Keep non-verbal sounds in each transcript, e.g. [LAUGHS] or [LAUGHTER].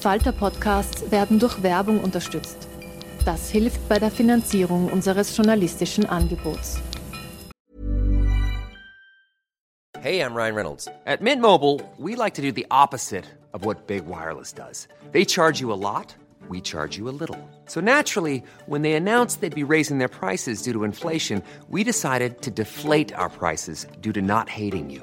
Falter-Podcasts werden durch Werbung unterstützt. Das hilft bei der Finanzierung unseres journalistischen Angebots. Hey, I'm Ryan Reynolds. At Mint Mobile, we like to do the opposite of what Big Wireless does. They charge you a lot, we charge you a little. So naturally, when they announced they'd be raising their prices due to inflation, we decided to deflate our prices due to not hating you.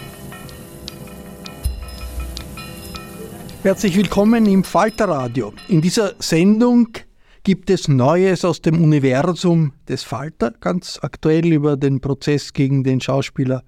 Herzlich willkommen im Falterradio. In dieser Sendung gibt es Neues aus dem Universum des Falter, ganz aktuell über den Prozess gegen den Schauspieler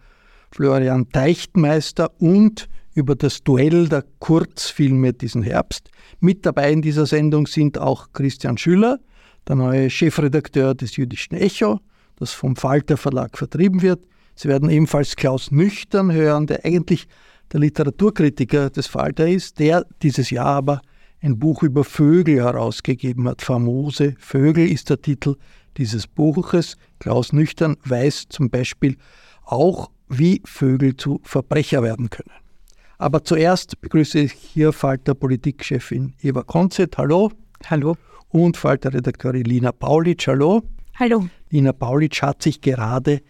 Florian Teichtmeister und über das Duell der Kurzfilme diesen Herbst. Mit dabei in dieser Sendung sind auch Christian Schüller, der neue Chefredakteur des Jüdischen Echo, das vom Falter Verlag vertrieben wird. Sie werden ebenfalls Klaus Nüchtern hören, der eigentlich der Literaturkritiker des Falter ist, der dieses Jahr aber ein Buch über Vögel herausgegeben hat. Famose Vögel ist der Titel dieses Buches. Klaus Nüchtern weiß zum Beispiel auch, wie Vögel zu Verbrecher werden können. Aber zuerst begrüße ich hier Falter Politikchefin Eva Konzett. Hallo. Hallo. Und Falter Redakteurin Lina Paulitsch. Hallo. Hallo. Lina Paulitsch hat sich gerade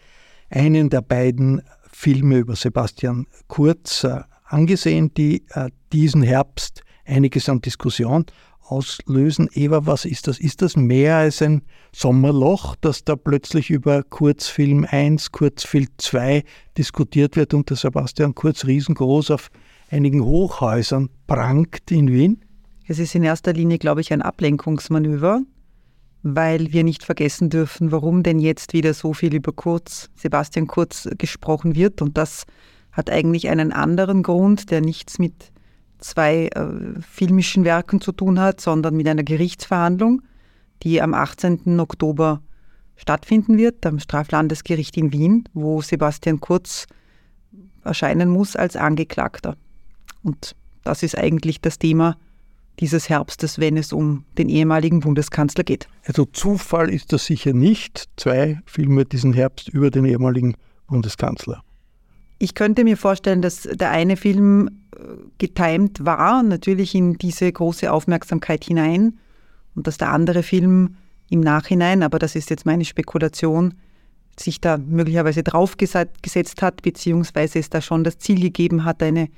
einen der beiden Filme über Sebastian Kurz äh, angesehen, die äh, diesen Herbst einiges an Diskussion auslösen. Eva, was ist das? Ist das mehr als ein Sommerloch, dass da plötzlich über Kurzfilm 1, Kurzfilm 2 diskutiert wird und der Sebastian Kurz riesengroß auf einigen Hochhäusern prangt in Wien? Es ist in erster Linie, glaube ich, ein Ablenkungsmanöver, weil wir nicht vergessen dürfen, warum denn jetzt wieder so viel über Kurz, Sebastian Kurz gesprochen wird. Und das hat eigentlich einen anderen Grund, der nichts mit zwei äh, filmischen Werken zu tun hat, sondern mit einer Gerichtsverhandlung, die am 18. Oktober stattfinden wird, am Straflandesgericht in Wien, wo Sebastian Kurz erscheinen muss als Angeklagter. Und das ist eigentlich das Thema dieses Herbstes, wenn es um den ehemaligen Bundeskanzler geht. Also Zufall ist das sicher nicht. Zwei Filme diesen Herbst über den ehemaligen Bundeskanzler. Ich könnte mir vorstellen, dass der eine Film äh, getimt war, natürlich in diese große Aufmerksamkeit hinein, und dass der andere Film im Nachhinein, aber das ist jetzt meine Spekulation, sich da möglicherweise draufgesetzt hat, beziehungsweise es da schon das Ziel gegeben hat, eine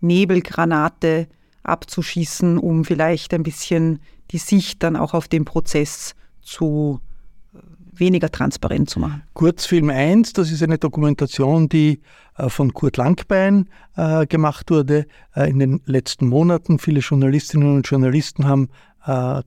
Nebelgranate abzuschießen, um vielleicht ein bisschen die Sicht dann auch auf den Prozess zu äh, weniger transparent zu machen. Kurzfilm 1, das ist eine Dokumentation, die äh, von Kurt Langbein äh, gemacht wurde in den letzten Monaten. Viele Journalistinnen und Journalisten haben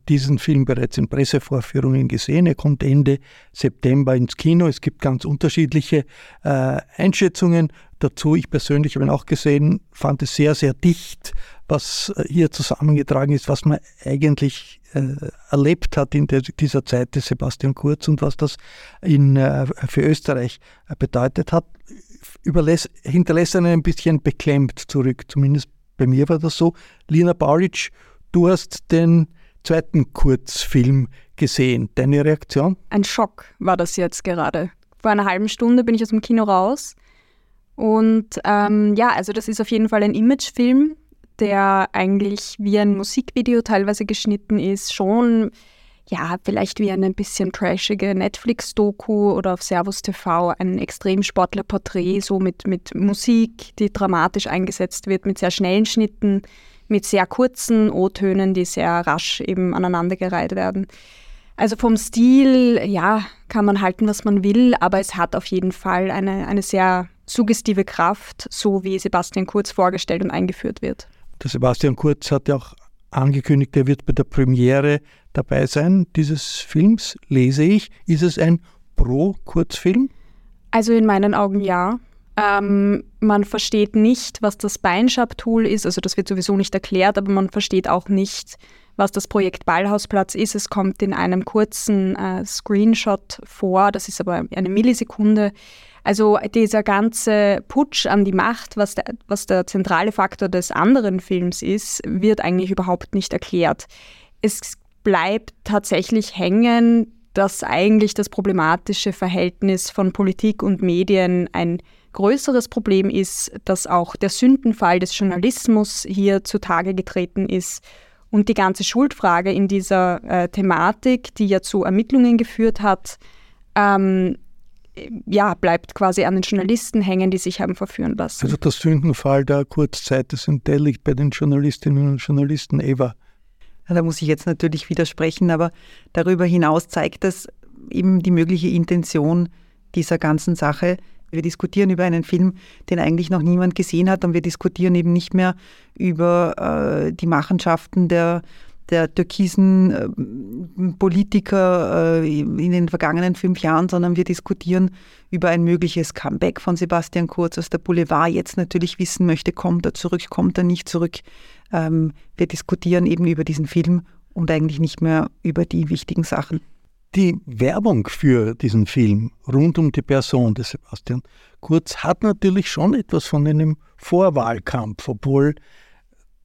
diesen Film bereits in Pressevorführungen gesehen. Er kommt Ende September ins Kino. Es gibt ganz unterschiedliche Einschätzungen dazu. Ich persönlich habe ihn auch gesehen, fand es sehr, sehr dicht was äh, hier zusammengetragen ist, was man eigentlich äh, erlebt hat in der, dieser Zeit des Sebastian Kurz und was das in, äh, für Österreich äh, bedeutet hat, überlässt, hinterlässt einen ein bisschen beklemmt zurück. Zumindest bei mir war das so. Lina Baulic, Du hast den zweiten Kurzfilm gesehen. Deine Reaktion? Ein Schock war das jetzt gerade. Vor einer halben Stunde bin ich aus dem Kino raus. Und ähm, ja, also das ist auf jeden Fall ein Imagefilm, der eigentlich wie ein Musikvideo teilweise geschnitten ist, schon ja, vielleicht wie eine ein bisschen trashige Netflix-Doku oder auf Servus TV ein Extremsportler-Porträt, so mit, mit Musik, die dramatisch eingesetzt wird, mit sehr schnellen Schnitten, mit sehr kurzen O-Tönen, die sehr rasch eben aneinandergereiht werden. Also vom Stil, ja, kann man halten, was man will, aber es hat auf jeden Fall eine, eine sehr suggestive Kraft, so wie Sebastian Kurz vorgestellt und eingeführt wird. Der Sebastian Kurz hat ja auch angekündigt, er wird bei der Premiere dabei sein dieses Films, lese ich. Ist es ein Pro-Kurzfilm? Also in meinen Augen ja. Ähm, man versteht nicht, was das Beinschab-Tool ist, also das wird sowieso nicht erklärt, aber man versteht auch nicht, was das Projekt Ballhausplatz ist. Es kommt in einem kurzen äh, Screenshot vor, das ist aber eine Millisekunde. Also dieser ganze Putsch an die Macht, was der, was der zentrale Faktor des anderen Films ist, wird eigentlich überhaupt nicht erklärt. Es bleibt tatsächlich hängen, dass eigentlich das problematische Verhältnis von Politik und Medien ein größeres Problem ist, dass auch der Sündenfall des Journalismus hier zutage getreten ist und die ganze Schuldfrage in dieser äh, Thematik, die ja zu Ermittlungen geführt hat, ähm, ja, bleibt quasi an den Journalisten hängen, die sich haben verführen lassen. Also der Sündenfall der Kurzzeit des Entdelikt bei den Journalistinnen und Journalisten Eva. Ja, da muss ich jetzt natürlich widersprechen, aber darüber hinaus zeigt das eben die mögliche Intention dieser ganzen Sache. Wir diskutieren über einen Film, den eigentlich noch niemand gesehen hat und wir diskutieren eben nicht mehr über äh, die Machenschaften der der türkisen äh, Politiker äh, in den vergangenen fünf Jahren, sondern wir diskutieren über ein mögliches Comeback von Sebastian Kurz aus der Boulevard. Jetzt natürlich wissen möchte, kommt er zurück, kommt er nicht zurück. Ähm, wir diskutieren eben über diesen Film und eigentlich nicht mehr über die wichtigen Sachen. Die Werbung für diesen Film rund um die Person des Sebastian Kurz hat natürlich schon etwas von einem Vorwahlkampf, obwohl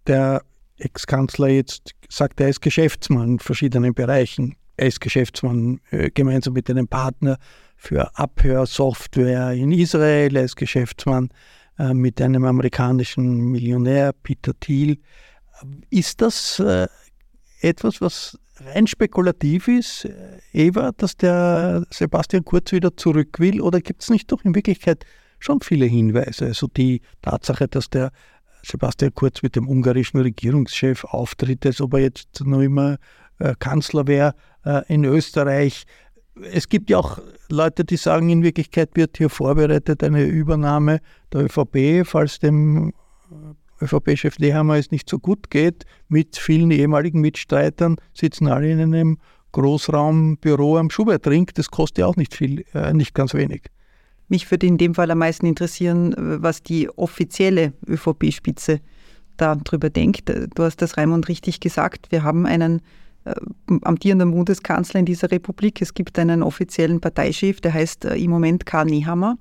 der Ex-Kanzler jetzt sagt, er ist Geschäftsmann in verschiedenen Bereichen. Er ist Geschäftsmann äh, gemeinsam mit einem Partner für Abhörsoftware in Israel. Er ist Geschäftsmann äh, mit einem amerikanischen Millionär, Peter Thiel. Ist das äh, etwas, was rein spekulativ ist, äh, Eva, dass der Sebastian Kurz wieder zurück will? Oder gibt es nicht doch in Wirklichkeit schon viele Hinweise? Also die Tatsache, dass der Sebastian Kurz mit dem ungarischen Regierungschef auftritt, als ob er jetzt noch immer äh, Kanzler wäre äh, in Österreich. Es gibt ja auch Leute, die sagen, in Wirklichkeit wird hier vorbereitet eine Übernahme der ÖVP, falls dem äh, ÖVP-Chef Nehammer es nicht so gut geht. Mit vielen ehemaligen Mitstreitern sitzen alle in einem Großraumbüro am Schubertring. Das kostet ja auch nicht viel, äh, nicht ganz wenig. Mich würde in dem Fall am meisten interessieren, was die offizielle ÖVP-Spitze darüber denkt. Du hast das, Raimund, richtig gesagt. Wir haben einen äh, amtierenden Bundeskanzler in dieser Republik. Es gibt einen offiziellen Parteichef, der heißt äh, im Moment Karl Nehammer.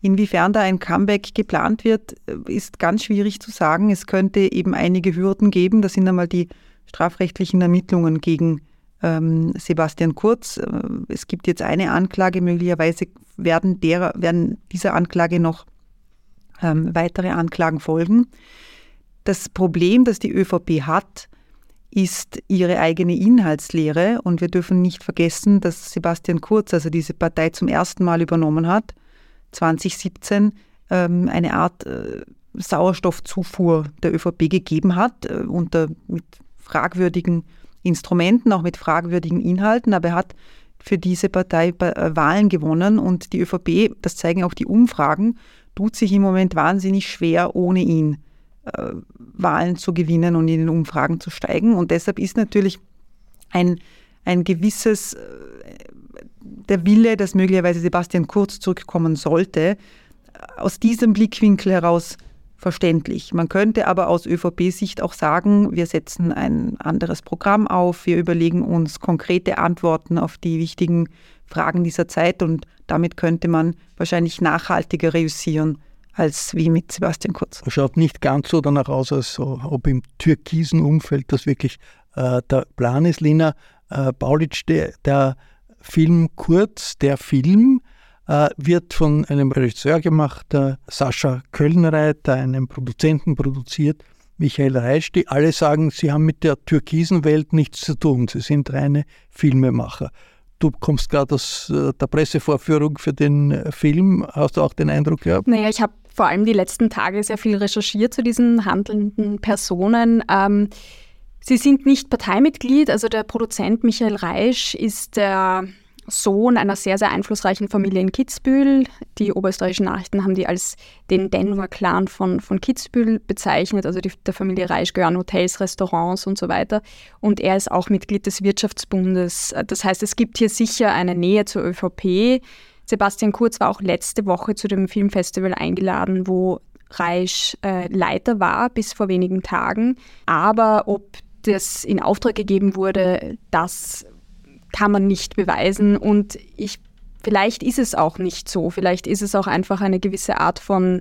Inwiefern da ein Comeback geplant wird, äh, ist ganz schwierig zu sagen. Es könnte eben einige Hürden geben. Das sind einmal die strafrechtlichen Ermittlungen gegen Sebastian Kurz. Äh, es gibt jetzt eine Anklage, möglicherweise werden, der, werden dieser Anklage noch ähm, weitere Anklagen folgen. Das Problem, das die ÖVP hat, ist ihre eigene Inhaltslehre. Und wir dürfen nicht vergessen, dass Sebastian Kurz, also diese Partei zum ersten Mal übernommen hat, 2017 ähm, eine Art äh, Sauerstoffzufuhr der ÖVP gegeben hat, äh, unter, mit fragwürdigen Instrumenten, auch mit fragwürdigen Inhalten, aber er hat für diese Partei äh, Wahlen gewonnen und die ÖVP, das zeigen auch die Umfragen, tut sich im Moment wahnsinnig schwer, ohne ihn äh, Wahlen zu gewinnen und in den Umfragen zu steigen. Und deshalb ist natürlich ein, ein gewisses, äh, der Wille, dass möglicherweise Sebastian Kurz zurückkommen sollte, aus diesem Blickwinkel heraus verständlich. Man könnte aber aus ÖVP-Sicht auch sagen, wir setzen ein anderes Programm auf, wir überlegen uns konkrete Antworten auf die wichtigen Fragen dieser Zeit und damit könnte man wahrscheinlich nachhaltiger reüssieren als wie mit Sebastian Kurz. Schaut nicht ganz so danach aus, als ob im türkisen Umfeld das wirklich äh, der Plan ist. Lina äh, Paulitsch, der, der Film Kurz, der Film, wird von einem Regisseur gemacht, Sascha Kölnreiter, einem Produzenten produziert, Michael Reisch, die alle sagen, sie haben mit der türkisen Welt nichts zu tun. Sie sind reine Filmemacher. Du kommst gerade aus äh, der Pressevorführung für den äh, Film. Hast du auch den Eindruck gehabt? Naja, ich habe vor allem die letzten Tage sehr viel recherchiert zu diesen handelnden Personen. Ähm, sie sind nicht Parteimitglied, also der Produzent Michael Reisch ist der Sohn einer sehr, sehr einflussreichen Familie in Kitzbühel. Die oberösterreichischen Nachrichten haben die als den Denver-Clan von, von Kitzbühel bezeichnet. Also die, der Familie Reisch gehören Hotels, Restaurants und so weiter. Und er ist auch Mitglied des Wirtschaftsbundes. Das heißt, es gibt hier sicher eine Nähe zur ÖVP. Sebastian Kurz war auch letzte Woche zu dem Filmfestival eingeladen, wo Reisch äh, Leiter war bis vor wenigen Tagen. Aber ob das in Auftrag gegeben wurde, das kann man nicht beweisen und ich vielleicht ist es auch nicht so, vielleicht ist es auch einfach eine gewisse Art von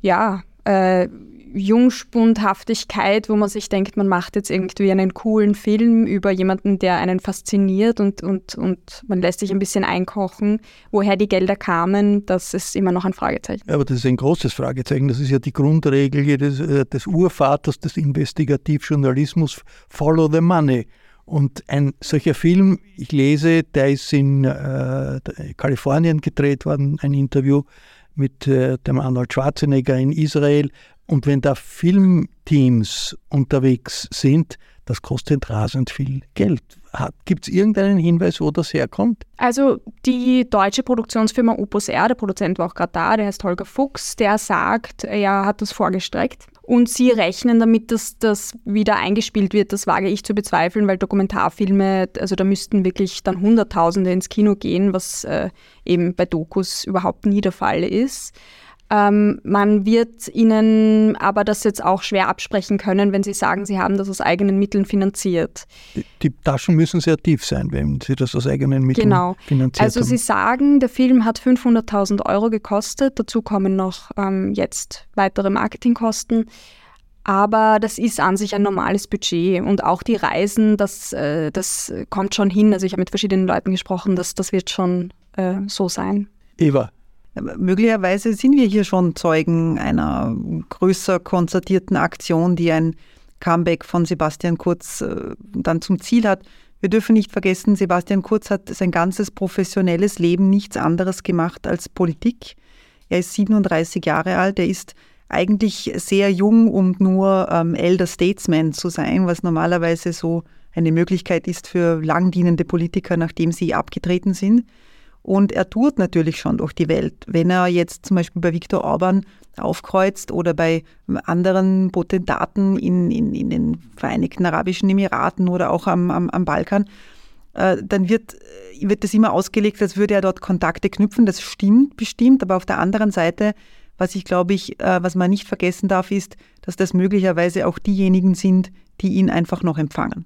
ja, äh, Jungspundhaftigkeit, wo man sich denkt, man macht jetzt irgendwie einen coolen Film über jemanden, der einen fasziniert und, und, und man lässt sich ein bisschen einkochen. Woher die Gelder kamen, das ist immer noch ein Fragezeichen. Ja, aber das ist ein großes Fragezeichen. Das ist ja die Grundregel des, äh, des Urvaters des Investigativjournalismus, Follow the Money. Und ein solcher Film, ich lese, der ist in äh, Kalifornien gedreht worden, ein Interview mit äh, dem Arnold Schwarzenegger in Israel. Und wenn da Filmteams unterwegs sind, das kostet rasend viel Geld. Gibt es irgendeinen Hinweis, wo das herkommt? Also die deutsche Produktionsfirma Opus R, der Produzent war auch gerade da, der heißt Holger Fuchs, der sagt, er hat das vorgestreckt. Und sie rechnen damit, dass das wieder eingespielt wird. Das wage ich zu bezweifeln, weil Dokumentarfilme, also da müssten wirklich dann Hunderttausende ins Kino gehen, was äh, eben bei Dokus überhaupt nie der Fall ist. Ähm, man wird ihnen aber das jetzt auch schwer absprechen können, wenn sie sagen, sie haben das aus eigenen Mitteln finanziert. Die, Taschen müssen sehr tief sein, wenn sie das aus eigenen Mitteln genau. finanziert also haben. Also sie sagen, der Film hat 500.000 Euro gekostet, dazu kommen noch ähm, jetzt weitere Marketingkosten. Aber das ist an sich ein normales Budget und auch die Reisen, das, äh, das kommt schon hin. Also ich habe mit verschiedenen Leuten gesprochen, das, das wird schon äh, so sein. Eva, Möglicherweise sind wir hier schon Zeugen einer größer konzertierten Aktion, die ein Comeback von Sebastian Kurz äh, dann zum Ziel hat. Wir dürfen nicht vergessen, Sebastian Kurz hat sein ganzes professionelles Leben nichts anderes gemacht als Politik. Er ist 37 Jahre alt, er ist eigentlich sehr jung, um nur ähm, Elder Statesman zu sein, was normalerweise so eine Möglichkeit ist für langdienende Politiker, nachdem sie abgetreten sind. Und er tourt natürlich schon durch die Welt. Wenn er jetzt zum Beispiel bei Viktor Orban aufkreuzt oder bei anderen Potentaten in, in, in den Vereinigten Arabischen Emiraten oder auch am, am, am Balkan, äh, dann wird, wird das immer ausgelegt, als würde er dort Kontakte knüpfen. Das stimmt bestimmt, aber auf der anderen Seite, was ich glaube ich, äh, was man nicht vergessen darf, ist, dass das möglicherweise auch diejenigen sind, die ihn einfach noch empfangen.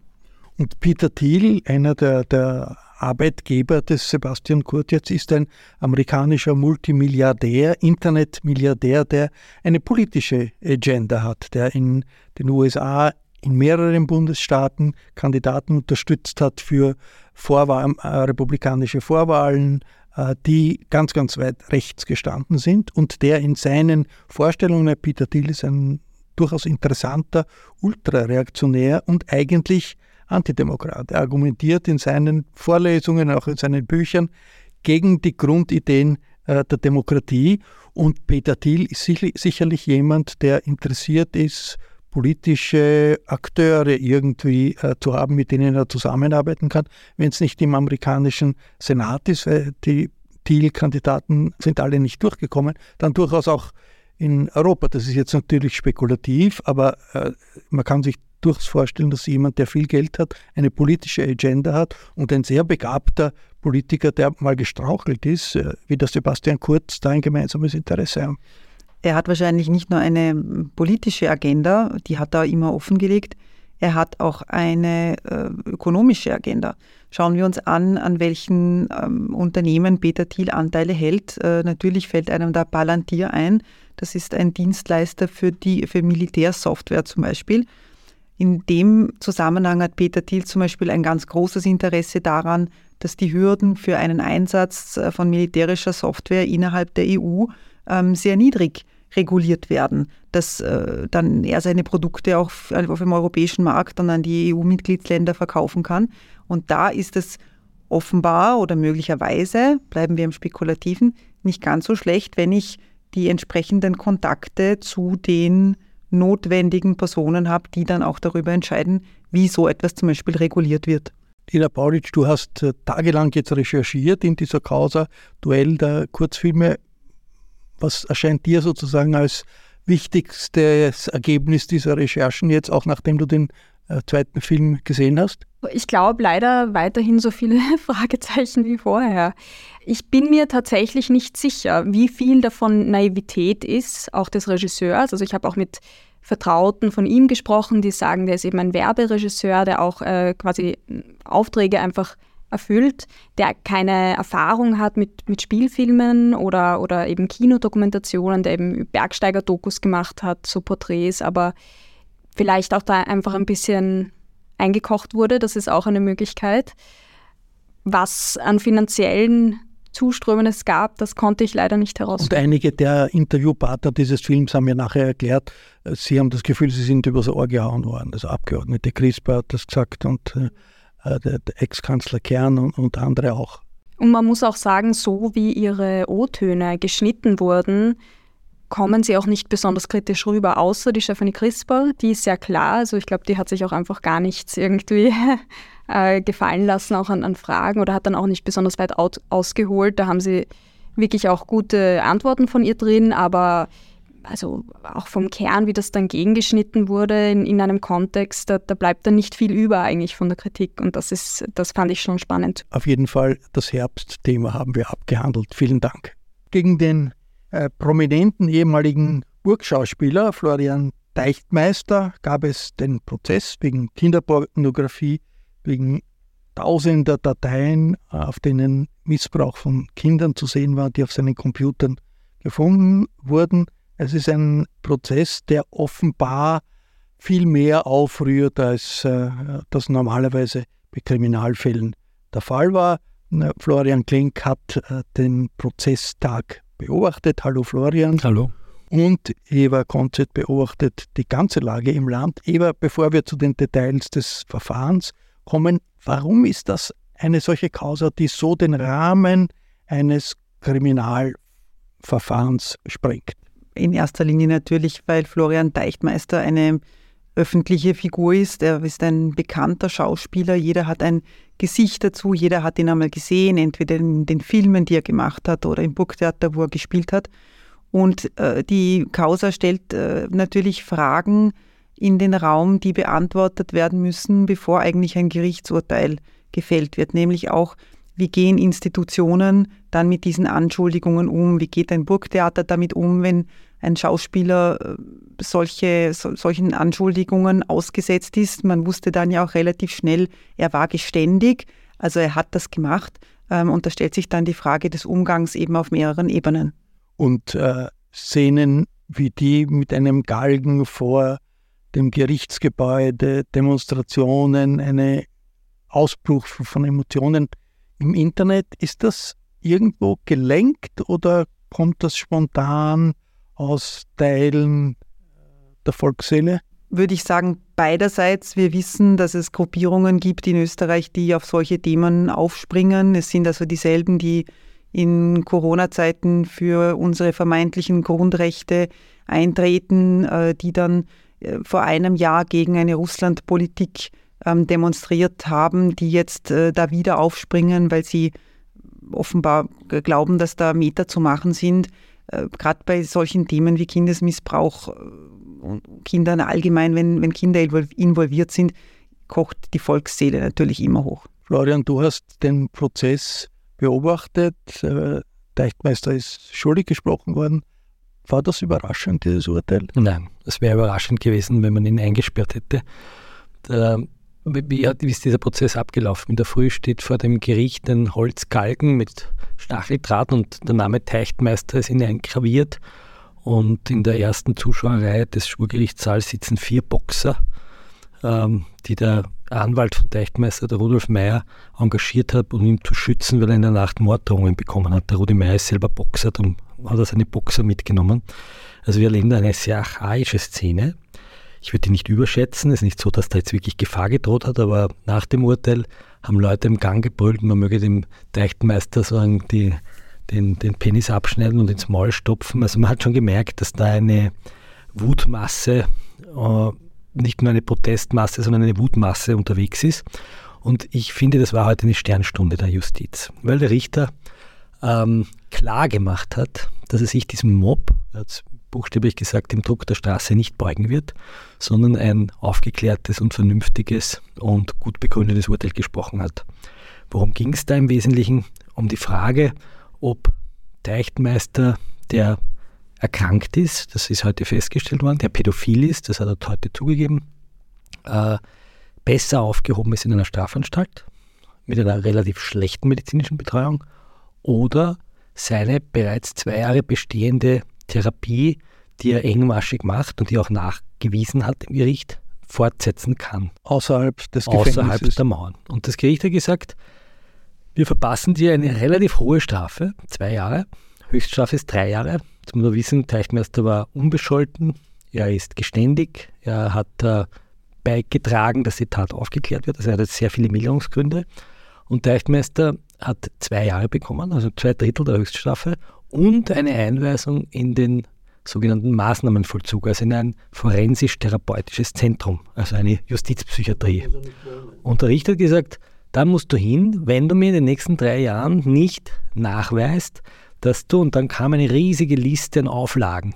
Und Peter Thiel, einer der, der Arbeitgeber des Sebastian Kurz. Ist ein amerikanischer Multimilliardär, Internetmilliardär, der eine politische Agenda hat, der in den USA in mehreren Bundesstaaten Kandidaten unterstützt hat für Vorwahl, äh, republikanische Vorwahlen, äh, die ganz, ganz weit rechts gestanden sind und der in seinen Vorstellungen, Peter Thiel ist ein durchaus interessanter Ultrareaktionär und eigentlich Antidemokrat. Er argumentiert in seinen Vorlesungen, auch in seinen Büchern gegen die Grundideen äh, der Demokratie. Und Peter Thiel ist sicherlich jemand, der interessiert ist, politische Akteure irgendwie äh, zu haben, mit denen er zusammenarbeiten kann, wenn es nicht im amerikanischen Senat ist, weil die Thiel-Kandidaten sind alle nicht durchgekommen, dann durchaus auch in Europa. Das ist jetzt natürlich spekulativ, aber äh, man kann sich durchaus vorstellen, dass jemand, der viel Geld hat, eine politische Agenda hat und ein sehr begabter Politiker, der mal gestrauchelt ist, äh, wie der Sebastian Kurz, da ein gemeinsames Interesse haben. Er hat wahrscheinlich nicht nur eine politische Agenda, die hat er immer offengelegt, er hat auch eine äh, ökonomische Agenda. Schauen wir uns an, an welchen ähm, Unternehmen Peter Thiel Anteile hält. Äh, natürlich fällt einem da Palantir ein. Das ist ein Dienstleister für, die, für Militärsoftware zum Beispiel. In dem Zusammenhang hat Peter Thiel zum Beispiel ein ganz großes Interesse daran, dass die Hürden für einen Einsatz äh, von militärischer Software innerhalb der EU ähm, sehr niedrig reguliert werden, dass äh, dann er seine Produkte auch auf dem europäischen Markt dann an die EU-Mitgliedsländer verkaufen kann. Und da ist es offenbar oder möglicherweise, bleiben wir im Spekulativen, nicht ganz so schlecht, wenn ich die entsprechenden Kontakte zu den notwendigen Personen habe, die dann auch darüber entscheiden, wie so etwas zum Beispiel reguliert wird. Ina Paulitsch, du hast äh, tagelang jetzt recherchiert in dieser Causa Duell der Kurzfilme. Was erscheint dir sozusagen als wichtigstes Ergebnis dieser Recherchen jetzt, auch nachdem du den zweiten Film gesehen hast? Ich glaube leider weiterhin so viele [LAUGHS] Fragezeichen wie vorher. Ich bin mir tatsächlich nicht sicher, wie viel davon Naivität ist, auch des Regisseurs. Also ich habe auch mit Vertrauten von ihm gesprochen, die sagen, der ist eben ein Werberegisseur, der auch äh, quasi Aufträge einfach erfüllt, der keine Erfahrung hat mit, mit Spielfilmen oder, oder eben Kinodokumentationen, der eben Bergsteiger-Dokus gemacht hat, so Porträts, aber vielleicht auch da einfach ein bisschen eingekocht wurde, das ist auch eine Möglichkeit. Was an finanziellen Zuströmen es gab, das konnte ich leider nicht herausfinden. Und einige der Interviewpartner dieses Films haben mir nachher erklärt, äh, sie haben das Gefühl, sie sind übers Ohr gehauen worden. Also Abgeordnete Crisper hat das gesagt und äh, äh, der, der Ex-Kanzler Kern und, und andere auch. Und man muss auch sagen, so wie ihre O-Töne geschnitten wurden, kommen sie auch nicht besonders kritisch rüber, außer die Stephanie Crisper, die ist sehr klar. Also ich glaube, die hat sich auch einfach gar nichts irgendwie [LAUGHS] äh, gefallen lassen, auch an, an, Fragen oder hat dann auch nicht besonders weit out, ausgeholt. Da haben sie wirklich auch gute Antworten von ihr drin, aber also auch vom Kern, wie das dann gegengeschnitten wurde in, in einem Kontext, da, da, bleibt dann nicht viel über eigentlich von der Kritik und das ist, das fand ich schon spannend. Auf jeden Fall, das Herbstthema haben wir abgehandelt. Vielen Dank. Gegen den äh, prominenten ehemaligen Burgschauspieler Florian Deichtmeister gab es den Prozess wegen Kinderpornografie wegen tausender Dateien, auf denen Missbrauch von Kindern zu sehen war, die auf seinen Computern gefunden wurden. Es ist ein Prozess, der offenbar viel mehr aufrührt, als äh, das normalerweise bei Kriminalfällen der Fall war. Florian Klink hat äh, den Prozesstag beobachtet. Hallo Florian. Hallo. Und Eva Konzett beobachtet die ganze Lage im Land. Eva, bevor wir zu den Details des Verfahrens kommen. Warum ist das eine solche Causa, die so den Rahmen eines Kriminalverfahrens sprengt? In erster Linie natürlich, weil Florian Deichtmeister eine öffentliche Figur ist. Er ist ein bekannter Schauspieler. Jeder hat ein Gesicht dazu. Jeder hat ihn einmal gesehen, entweder in den Filmen, die er gemacht hat, oder im Burgtheater, wo er gespielt hat. Und äh, die Causa stellt äh, natürlich Fragen, in den Raum, die beantwortet werden müssen, bevor eigentlich ein Gerichtsurteil gefällt wird, nämlich auch, wie gehen Institutionen dann mit diesen Anschuldigungen um? Wie geht ein Burgtheater damit um, wenn ein Schauspieler äh, solche, so, solchen Anschuldigungen ausgesetzt ist? Man wusste dann ja auch relativ schnell, er war geständig, also er hat das gemacht. Ähm, und da stellt sich dann die Frage des Umgangs eben auf mehreren Ebenen. Und äh, Szenen wie die mit einem Galgen vor dem Gerichtsgebäude, Demonstrationen, ein Ausbruch von Emotionen im Internet. Ist das irgendwo gelenkt oder kommt das spontan aus Teilen der Volksseele? Würde ich sagen, beiderseits. Wir wissen, dass es Gruppierungen gibt in Österreich, die auf solche Themen aufspringen. Es sind also dieselben, die in Corona-Zeiten für unsere vermeintlichen Grundrechte eintreten, äh, die dann äh, vor einem Jahr gegen eine Russlandpolitik ähm, demonstriert haben, die jetzt äh, da wieder aufspringen, weil sie offenbar glauben, dass da Meter zu machen sind. Äh, Gerade bei solchen Themen wie Kindesmissbrauch und Kindern allgemein, wenn, wenn Kinder involviert sind, kocht die Volksseele natürlich immer hoch. Florian, du hast den Prozess beobachtet. Deichtmeister ist schuldig gesprochen worden. War das überraschend, dieses Urteil? Nein, es wäre überraschend gewesen, wenn man ihn eingesperrt hätte. Wie, ist dieser Prozess abgelaufen? In der Früh steht vor dem Gericht ein Holzgalgen mit Stacheldraht und der Name Teichtmeister ist eingraviert. und in der ersten Zuschauerreihe des Schwurgerichtssaals sitzen vier Boxer, ähm, die der Anwalt von Teichtmeister, der Rudolf Meyer, engagiert hat, um ihn zu schützen, weil er in der Nacht Morddrohungen bekommen hat. Der Rudi Meyer ist selber Boxer, darum hat er seine Boxer mitgenommen. Also wir erleben da eine sehr archaische Szene. Ich würde die nicht überschätzen. Es ist nicht so, dass da jetzt wirklich Gefahr gedroht hat, aber nach dem Urteil haben Leute im Gang gebrüllt, man möge dem Teichtmeister sagen, die den, den Penis abschneiden und ins Maul stopfen. Also man hat schon gemerkt, dass da eine Wutmasse, äh, nicht nur eine Protestmasse, sondern eine Wutmasse unterwegs ist. Und ich finde, das war heute eine Sternstunde der Justiz, weil der Richter ähm, klar gemacht hat, dass er sich diesem Mob, er hat buchstäblich gesagt, dem Druck der Straße nicht beugen wird, sondern ein aufgeklärtes und vernünftiges und gut begründetes Urteil gesprochen hat. Worum ging es da im Wesentlichen? Um die Frage, ob Teichtmeister, der erkrankt ist, das ist heute festgestellt worden, der pädophil ist, das hat er heute zugegeben, äh, besser aufgehoben ist in einer Strafanstalt mit einer relativ schlechten medizinischen Betreuung oder seine bereits zwei Jahre bestehende Therapie, die er engmaschig macht und die auch nachgewiesen hat im Gericht, fortsetzen kann. Außerhalb des Gefängnisses. Außerhalb der Mauern. Und das Gericht hat gesagt, wir verpassen dir eine relativ hohe Strafe, zwei Jahre. Höchststrafe ist drei Jahre. Jetzt muss man wissen, Teichmeister war unbescholten, er ist geständig, er hat äh, beigetragen, dass die Tat aufgeklärt wird. Also er hat sehr viele Milderungsgründe. Und Teichmeister hat zwei Jahre bekommen, also zwei Drittel der Höchststrafe und eine Einweisung in den sogenannten Maßnahmenvollzug, also in ein forensisch-therapeutisches Zentrum, also eine Justizpsychiatrie. Und der Richter hat gesagt, da musst du hin, wenn du mir in den nächsten drei Jahren nicht nachweist, dass du, und dann kam eine riesige Liste an Auflagen,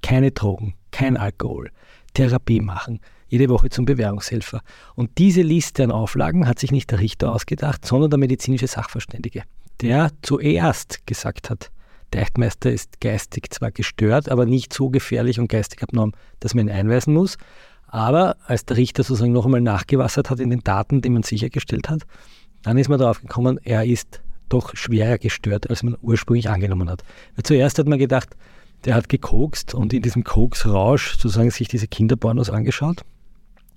keine Drogen, kein Alkohol, Therapie machen, jede Woche zum Bewährungshelfer. Und diese Liste an Auflagen hat sich nicht der Richter ausgedacht, sondern der medizinische Sachverständige, der zuerst gesagt hat, der Echtmeister ist geistig zwar gestört, aber nicht so gefährlich und geistig abnorm, dass man ihn einweisen muss. Aber als der Richter sozusagen noch einmal nachgewassert hat in den Daten, die man sichergestellt hat, dann ist man darauf gekommen, er ist doch schwerer gestört, als man ursprünglich angenommen hat. Weil zuerst hat man gedacht, der hat gekokst und in diesem Koksrausch sozusagen sich diese Kinderpornos angeschaut.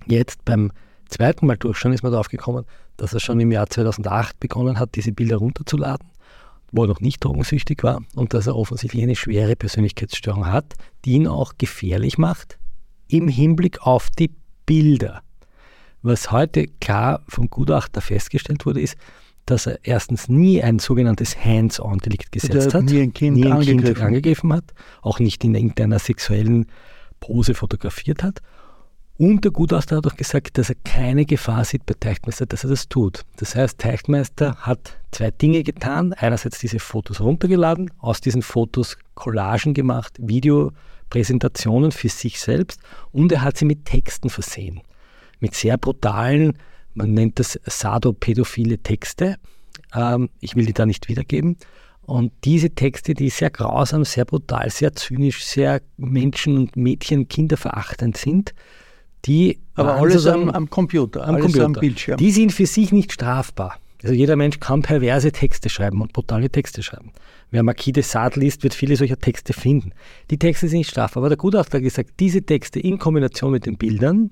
Jetzt beim zweiten Mal durchschauen ist man darauf gekommen, dass er schon im Jahr 2008 begonnen hat, diese Bilder runterzuladen, wo er noch nicht drogensüchtig war und dass er offensichtlich eine schwere Persönlichkeitsstörung hat, die ihn auch gefährlich macht, im Hinblick auf die Bilder. Was heute klar vom Gutachter festgestellt wurde, ist, dass er erstens nie ein sogenanntes Hands-on-Delikt gesetzt hat, nie ein Kind, nie ein angegriffen. kind angegriffen hat, auch nicht in irgendeiner sexuellen Pose fotografiert hat. Und der Gutachter hat auch gesagt, dass er keine Gefahr sieht bei Teichtmeister, dass er das tut. Das heißt, Teichtmeister hat zwei Dinge getan. Einerseits diese Fotos runtergeladen, aus diesen Fotos Collagen gemacht, Video Präsentationen für sich selbst und er hat sie mit Texten versehen. Mit sehr brutalen, man nennt das sadopädophile Texte. Ähm, ich will die da nicht wiedergeben. Und diese Texte, die sehr grausam, sehr brutal, sehr zynisch, sehr Menschen- und Mädchen-, Kinderverachtend sind, die Aber alles am, am Computer, am alles Computer. am Bildschirm. Die sind für sich nicht strafbar. Also jeder Mensch kann perverse Texte schreiben und brutale Texte schreiben. Wer Marquis de Sade liest, wird viele solcher Texte finden. Die Texte sind nicht strafbar, aber der Gutachter hat gesagt, diese Texte in Kombination mit den Bildern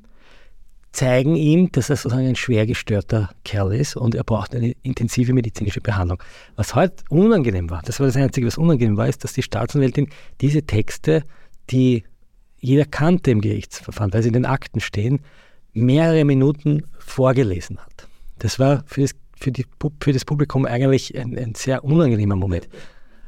zeigen ihm, dass er sozusagen ein schwer gestörter Kerl ist und er braucht eine intensive medizinische Behandlung. Was heute unangenehm war, das war das Einzige, was unangenehm war, ist, dass die Staatsanwältin diese Texte, die jeder kannte im Gerichtsverfahren, weil sie in den Akten stehen, mehrere Minuten vorgelesen hat. Das war für das, für die, für das Publikum eigentlich ein, ein sehr unangenehmer Moment.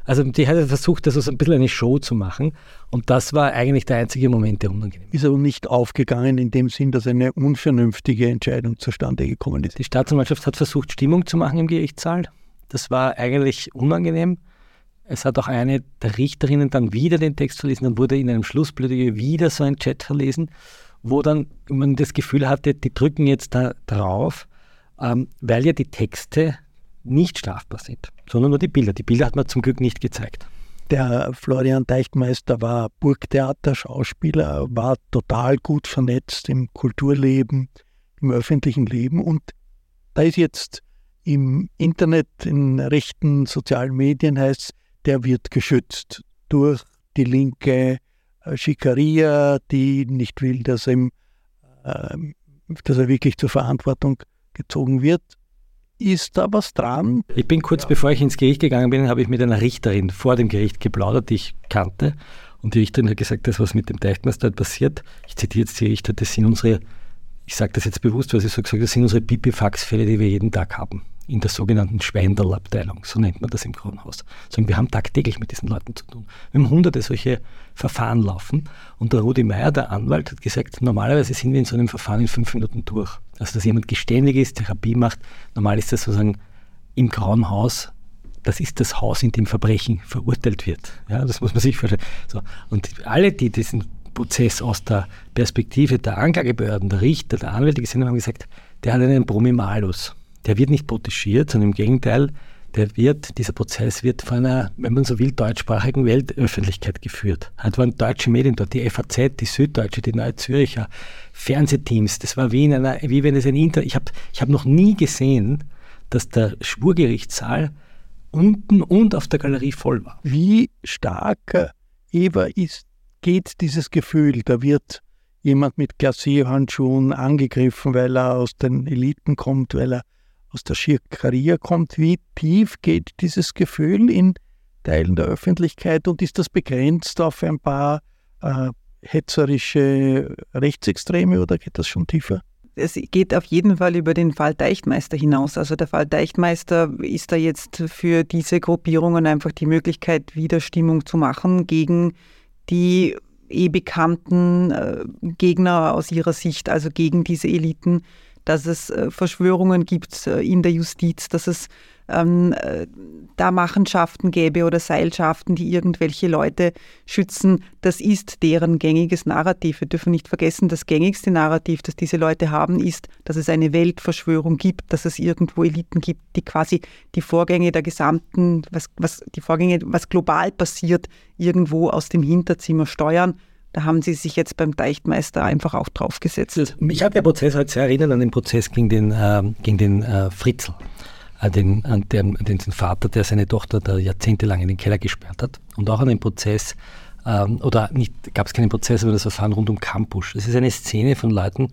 Also die hat versucht, das so ein bisschen eine Show zu machen und das war eigentlich der einzige Moment, der unangenehm war. Ist aber nicht aufgegangen in dem Sinn, dass eine unvernünftige Entscheidung zustande gekommen ist. Die Staatsanwaltschaft hat versucht, Stimmung zu machen im Gerichtssaal. Das war eigentlich unangenehm. Es hat auch eine der Richterinnen dann wieder den Text verlesen, dann wurde in einem Schlussplädoyer wieder so ein Chat verlesen, wo dann man das Gefühl hatte, die drücken jetzt da drauf, ähm, weil ja die Texte nicht strafbar sind, sondern nur die Bilder. Die Bilder hat man zum Glück nicht gezeigt. Der Florian Teichtmeister war Burgtheater-Schauspieler, war total gut vernetzt im Kulturleben, im öffentlichen Leben und da ist jetzt im Internet, in rechten sozialen Medien heißt der wird geschützt durch die linke Schikaria, die nicht will, dass, ihm, äh, dass er wirklich zur Verantwortung gezogen wird. Ist da was dran? Ich bin kurz ja. bevor ich ins Gericht gegangen bin, habe ich mit einer Richterin vor dem Gericht geplaudert, die ich kannte. Und die Richterin hat gesagt, das, was mit dem Deichmeister passiert, ich zitiere jetzt die Richter, das sind unsere, ich sage das jetzt bewusst, was ich so gesagt habe, das sind unsere Pipifax-Fälle, die wir jeden Tag haben in der sogenannten Schweindelabteilung, so nennt man das im Krankenhaus. Sagen, wir haben tagtäglich mit diesen Leuten zu tun. Wir haben hunderte solche Verfahren laufen und der Rudi Meier, der Anwalt, hat gesagt, normalerweise sind wir in so einem Verfahren in fünf Minuten durch. Also, dass jemand geständig ist, Therapie macht, normal ist das sozusagen im Grauen Haus das ist das Haus, in dem Verbrechen verurteilt wird. Ja, das muss man sich vorstellen. So. Und alle, die diesen Prozess aus der Perspektive der Anklagebehörden, der Richter, der Anwälte gesehen haben, haben gesagt, der hat einen Promimalus der wird nicht protegiert, sondern im Gegenteil, der wird, dieser Prozess wird von einer, wenn man so will, deutschsprachigen Weltöffentlichkeit geführt. Es waren deutsche Medien dort, die FAZ, die Süddeutsche, die Neue Züricher, Fernsehteams. Das war wie, in einer, wie wenn es ein Inter... Ich habe ich hab noch nie gesehen, dass der Schwurgerichtssaal unten und auf der Galerie voll war. Wie stark, Eva, ist, geht dieses Gefühl, da wird jemand mit Glacierhandschuhen angegriffen, weil er aus den Eliten kommt, weil er aus der Schirkaria kommt. Wie tief geht dieses Gefühl in Teilen der Öffentlichkeit und ist das begrenzt auf ein paar äh, hetzerische Rechtsextreme oder geht das schon tiefer? es geht auf jeden Fall über den Fall Deichtmeister hinaus. Also der Fall Deichtmeister ist da jetzt für diese Gruppierungen einfach die Möglichkeit, Widerstimmung zu machen gegen die eh bekannten äh, Gegner aus ihrer Sicht, also gegen diese Eliten, dass es äh, Verschwörungen gibt äh, in der Justiz, dass es ähm, äh, da Machenschaften gäbe oder Seilschaften, die irgendwelche Leute schützen. Das ist deren gängiges Narrativ. Wir dürfen nicht vergessen, das gängigste Narrativ, das diese Leute haben, ist, dass es eine Weltverschwörung gibt, dass es irgendwo Eliten gibt, die quasi die Vorgänge der gesamten, was, was die Vorgänge, was global passiert, irgendwo aus dem Hinterzimmer steuern. Da haben Sie sich jetzt beim Deichtmeister einfach auch draufgesetzt. Mich hat der Prozess halt sehr erinnert an den Prozess gegen den, äh, gegen den äh, Fritzl, an den, an den, den Vater, der seine Tochter da jahrzehntelang in den Keller gesperrt hat. Und auch an den Prozess, ähm, oder gab es keinen Prozess, aber das Verfahren rund um Campus. Das ist eine Szene von Leuten,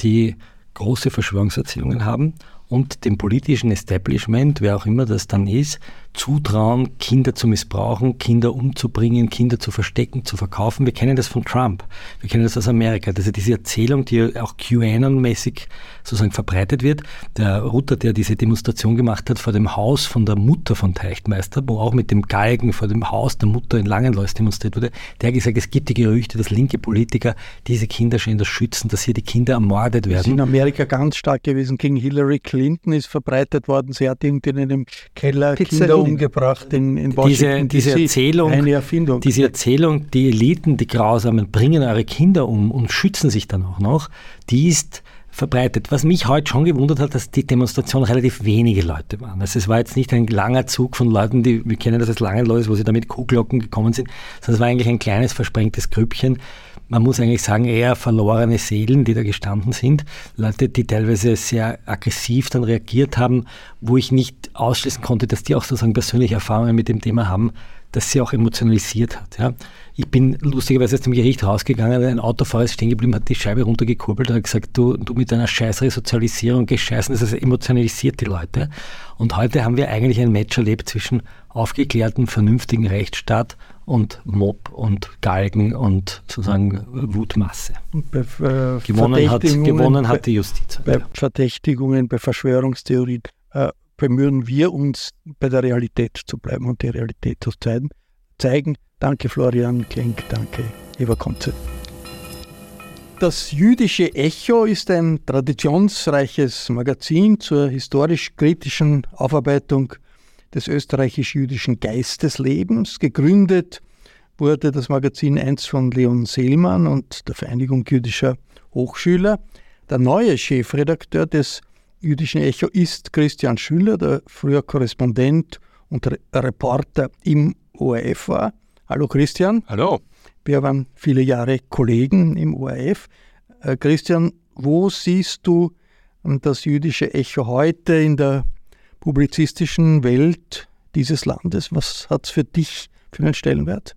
die große Verschwörungserzählungen haben und dem politischen Establishment, wer auch immer das dann ist, zutrauen, Kinder zu missbrauchen, Kinder umzubringen, Kinder zu verstecken, zu verkaufen. Wir kennen das von Trump. Wir kennen das aus Amerika. Das ist diese Erzählung, die auch QAnon-mäßig sozusagen verbreitet wird. Der Rutter, der diese Demonstration gemacht hat vor dem Haus von der Mutter von Teichtmeister, wo auch mit dem Galgen vor dem Haus der Mutter in Langenlois demonstriert wurde, der hat gesagt, es gibt die Gerüchte, dass linke Politiker diese Kinder schon das schützen, dass hier die Kinder ermordet werden. Das ist in Amerika ganz stark gewesen gegen Hillary Clinton, ist verbreitet worden. Sie hat irgendwie in einem Keller Pizzeria. Kinder umgebracht in, in Washington. Diese, diese Erzählung, eine Erfindung. Diese Erzählung, die Eliten, die Grausamen, bringen eure Kinder um und schützen sich dann auch noch, die ist verbreitet. Was mich heute schon gewundert hat, dass die Demonstration relativ wenige Leute waren. Also es war jetzt nicht ein langer Zug von Leuten, die, wir kennen das als lange Leute, wo sie da mit Kuhglocken gekommen sind, sondern es war eigentlich ein kleines, versprengtes Grüppchen, man muss eigentlich sagen, eher verlorene Seelen, die da gestanden sind. Leute, die teilweise sehr aggressiv dann reagiert haben, wo ich nicht ausschließen konnte, dass die auch sozusagen persönliche Erfahrungen mit dem Thema haben, dass sie auch emotionalisiert hat. Ja. Ich bin lustigerweise aus dem Gericht rausgegangen, ein Autofahrer ist stehen geblieben, hat die Scheibe runtergekurbelt und hat gesagt, du, du mit deiner scheiß Resozialisierung gescheißen, das emotionalisiert die Leute. Und heute haben wir eigentlich ein Match erlebt zwischen aufgeklärten, vernünftigen Rechtsstaat und Mob und Galgen und sozusagen Wutmasse. Bei, äh, gewonnen, hat, gewonnen hat die Justiz. Bei. Verdächtigungen, bei Verschwörungstheorien äh, bemühen wir uns, bei der Realität zu bleiben und die Realität zu zeigen. Danke Florian Klenk, danke Eva Konze. Das jüdische Echo ist ein traditionsreiches Magazin zur historisch-kritischen Aufarbeitung des österreichisch-jüdischen Geisteslebens. Gegründet wurde das Magazin einst von Leon Seelmann und der Vereinigung jüdischer Hochschüler. Der neue Chefredakteur des jüdischen Echo ist Christian Schüller, der früher Korrespondent und Reporter im ORF war. Hallo Christian. Hallo. Wir waren viele Jahre Kollegen im ORF. Äh, Christian, wo siehst du das jüdische Echo heute in der publizistischen Welt dieses Landes? Was hat es für dich für einen Stellenwert?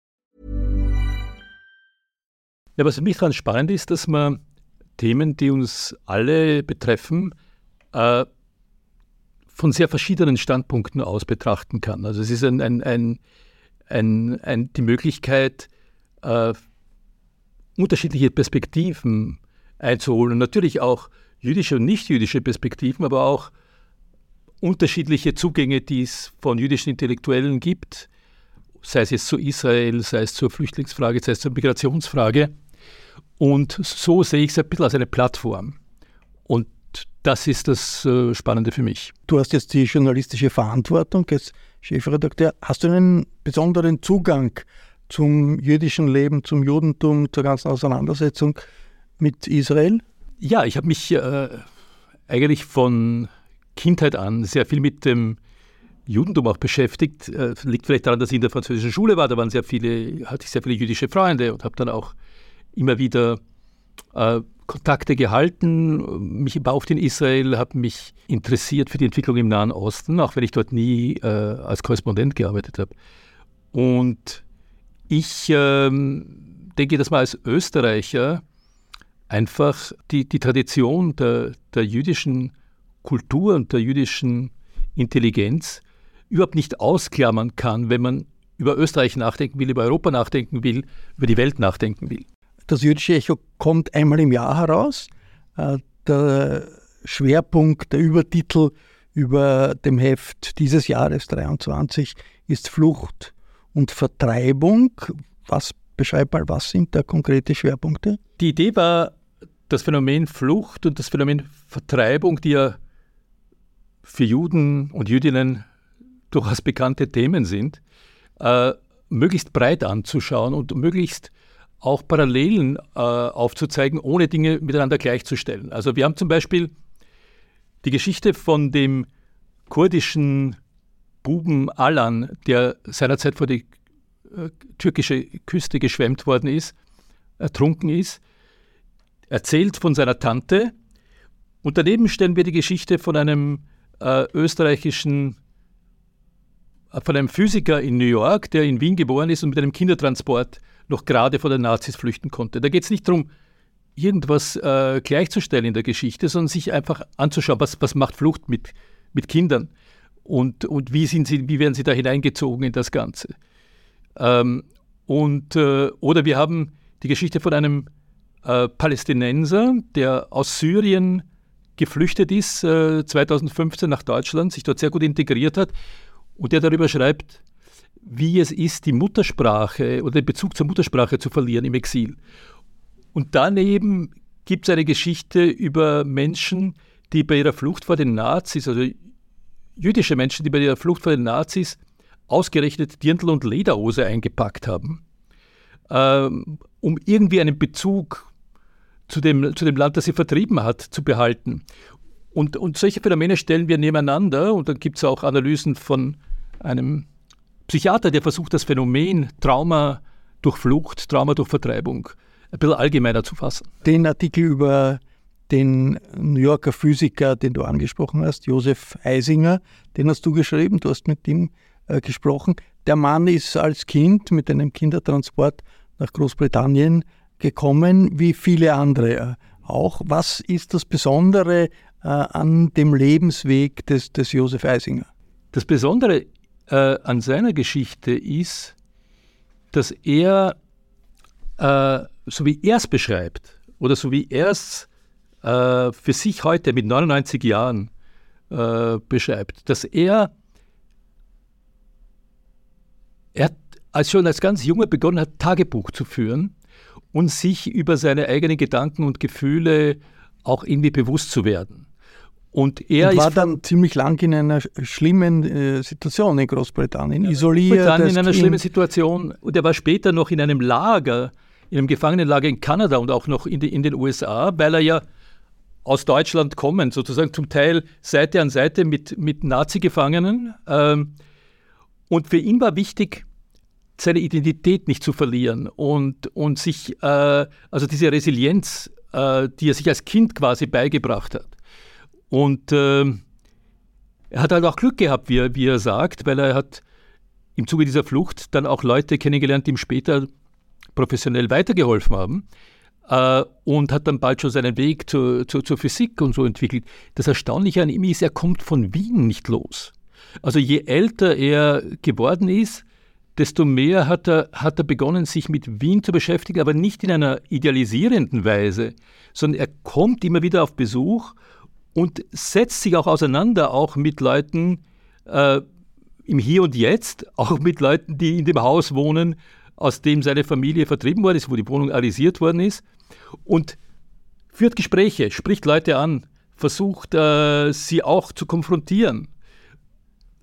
Ja, was für mich daran spannend ist, dass man Themen, die uns alle betreffen, äh, von sehr verschiedenen Standpunkten aus betrachten kann. Also es ist ein, ein, ein, ein, die Möglichkeit, äh, unterschiedliche Perspektiven einzuholen natürlich auch jüdische und nicht-jüdische Perspektiven, aber auch unterschiedliche Zugänge, die es von jüdischen Intellektuellen gibt, sei es jetzt zu Israel, sei es zur Flüchtlingsfrage, sei es zur Migrationsfrage. Und so sehe ich es ein bisschen als eine Plattform. Und das ist das äh, Spannende für mich. Du hast jetzt die journalistische Verantwortung als Chefredakteur. Hast du einen besonderen Zugang zum jüdischen Leben, zum Judentum, zur ganzen Auseinandersetzung mit Israel? Ja, ich habe mich äh, eigentlich von Kindheit an sehr viel mit dem Judentum auch beschäftigt. Äh, liegt vielleicht daran, dass ich in der französischen Schule war. Da waren sehr viele, hatte ich sehr viele jüdische Freunde und habe dann auch immer wieder äh, Kontakte gehalten, mich auf in Israel, habe mich interessiert für die Entwicklung im Nahen Osten, auch wenn ich dort nie äh, als Korrespondent gearbeitet habe. Und ich ähm, denke, dass man als Österreicher einfach die, die Tradition der, der jüdischen Kultur und der jüdischen Intelligenz überhaupt nicht ausklammern kann, wenn man über Österreich nachdenken will, über Europa nachdenken will, über die Welt nachdenken will. Das jüdische Echo kommt einmal im Jahr heraus. Äh, der Schwerpunkt, der Übertitel über dem Heft dieses Jahres 23 ist Flucht und Vertreibung. Was beschreib mal, was sind da konkrete Schwerpunkte? Die Idee war, das Phänomen Flucht und das Phänomen Vertreibung, die ja für Juden und Jüdinnen durchaus bekannte Themen sind, äh, möglichst breit anzuschauen und möglichst auch Parallelen äh, aufzuzeigen, ohne Dinge miteinander gleichzustellen. Also wir haben zum Beispiel die Geschichte von dem kurdischen Buben Alan, der seinerzeit vor die äh, türkische Küste geschwemmt worden ist, ertrunken ist, erzählt von seiner Tante. Und daneben stellen wir die Geschichte von einem äh, österreichischen, äh, von einem Physiker in New York, der in Wien geboren ist und mit einem Kindertransport noch gerade vor den Nazis flüchten konnte. Da geht es nicht darum, irgendwas äh, gleichzustellen in der Geschichte, sondern sich einfach anzuschauen, was, was macht Flucht mit, mit Kindern und, und wie, sind sie, wie werden sie da hineingezogen in das Ganze. Ähm, und, äh, oder wir haben die Geschichte von einem äh, Palästinenser, der aus Syrien geflüchtet ist, äh, 2015 nach Deutschland, sich dort sehr gut integriert hat und der darüber schreibt, wie es ist, die Muttersprache oder den Bezug zur Muttersprache zu verlieren im Exil. Und daneben gibt es eine Geschichte über Menschen, die bei ihrer Flucht vor den Nazis, also jüdische Menschen, die bei ihrer Flucht vor den Nazis ausgerechnet Dirndl und Lederhose eingepackt haben, ähm, um irgendwie einen Bezug zu dem, zu dem Land, das sie vertrieben hat, zu behalten. Und, und solche Phänomene stellen wir nebeneinander und dann gibt es auch Analysen von einem Psychiater, der versucht, das Phänomen Trauma durch Flucht, Trauma durch Vertreibung ein bisschen allgemeiner zu fassen. Den Artikel über den New Yorker Physiker, den du angesprochen hast, Josef Eisinger, den hast du geschrieben, du hast mit ihm äh, gesprochen. Der Mann ist als Kind mit einem Kindertransport nach Großbritannien gekommen, wie viele andere äh, auch. Was ist das Besondere äh, an dem Lebensweg des, des Josef Eisinger? Das Besondere äh, an seiner Geschichte ist, dass er, äh, so wie er es beschreibt, oder so wie er es äh, für sich heute mit 99 Jahren äh, beschreibt, dass er, er als schon als ganz Junge begonnen hat, Tagebuch zu führen und sich über seine eigenen Gedanken und Gefühle auch irgendwie bewusst zu werden. Und er und war dann ziemlich lang in einer schlimmen äh, Situation in Großbritannien, isoliert. Großbritannien in einer schlimmen Situation. Und er war später noch in einem Lager, in einem Gefangenenlager in Kanada und auch noch in, die, in den USA, weil er ja aus Deutschland kommen, sozusagen zum Teil Seite an Seite mit, mit Nazi-Gefangenen. Ähm, und für ihn war wichtig, seine Identität nicht zu verlieren und, und sich, äh, also diese Resilienz, äh, die er sich als Kind quasi beigebracht hat. Und äh, er hat halt auch Glück gehabt, wie er, wie er sagt, weil er hat im Zuge dieser Flucht dann auch Leute kennengelernt, die ihm später professionell weitergeholfen haben äh, und hat dann bald schon seinen Weg zur, zur, zur Physik und so entwickelt. Das Erstaunliche an ihm ist, er kommt von Wien nicht los. Also je älter er geworden ist, desto mehr hat er, hat er begonnen, sich mit Wien zu beschäftigen, aber nicht in einer idealisierenden Weise, sondern er kommt immer wieder auf Besuch und setzt sich auch auseinander, auch mit Leuten äh, im Hier und Jetzt, auch mit Leuten, die in dem Haus wohnen, aus dem seine Familie vertrieben worden ist, wo die Wohnung arisiert worden ist, und führt Gespräche, spricht Leute an, versucht, äh, sie auch zu konfrontieren.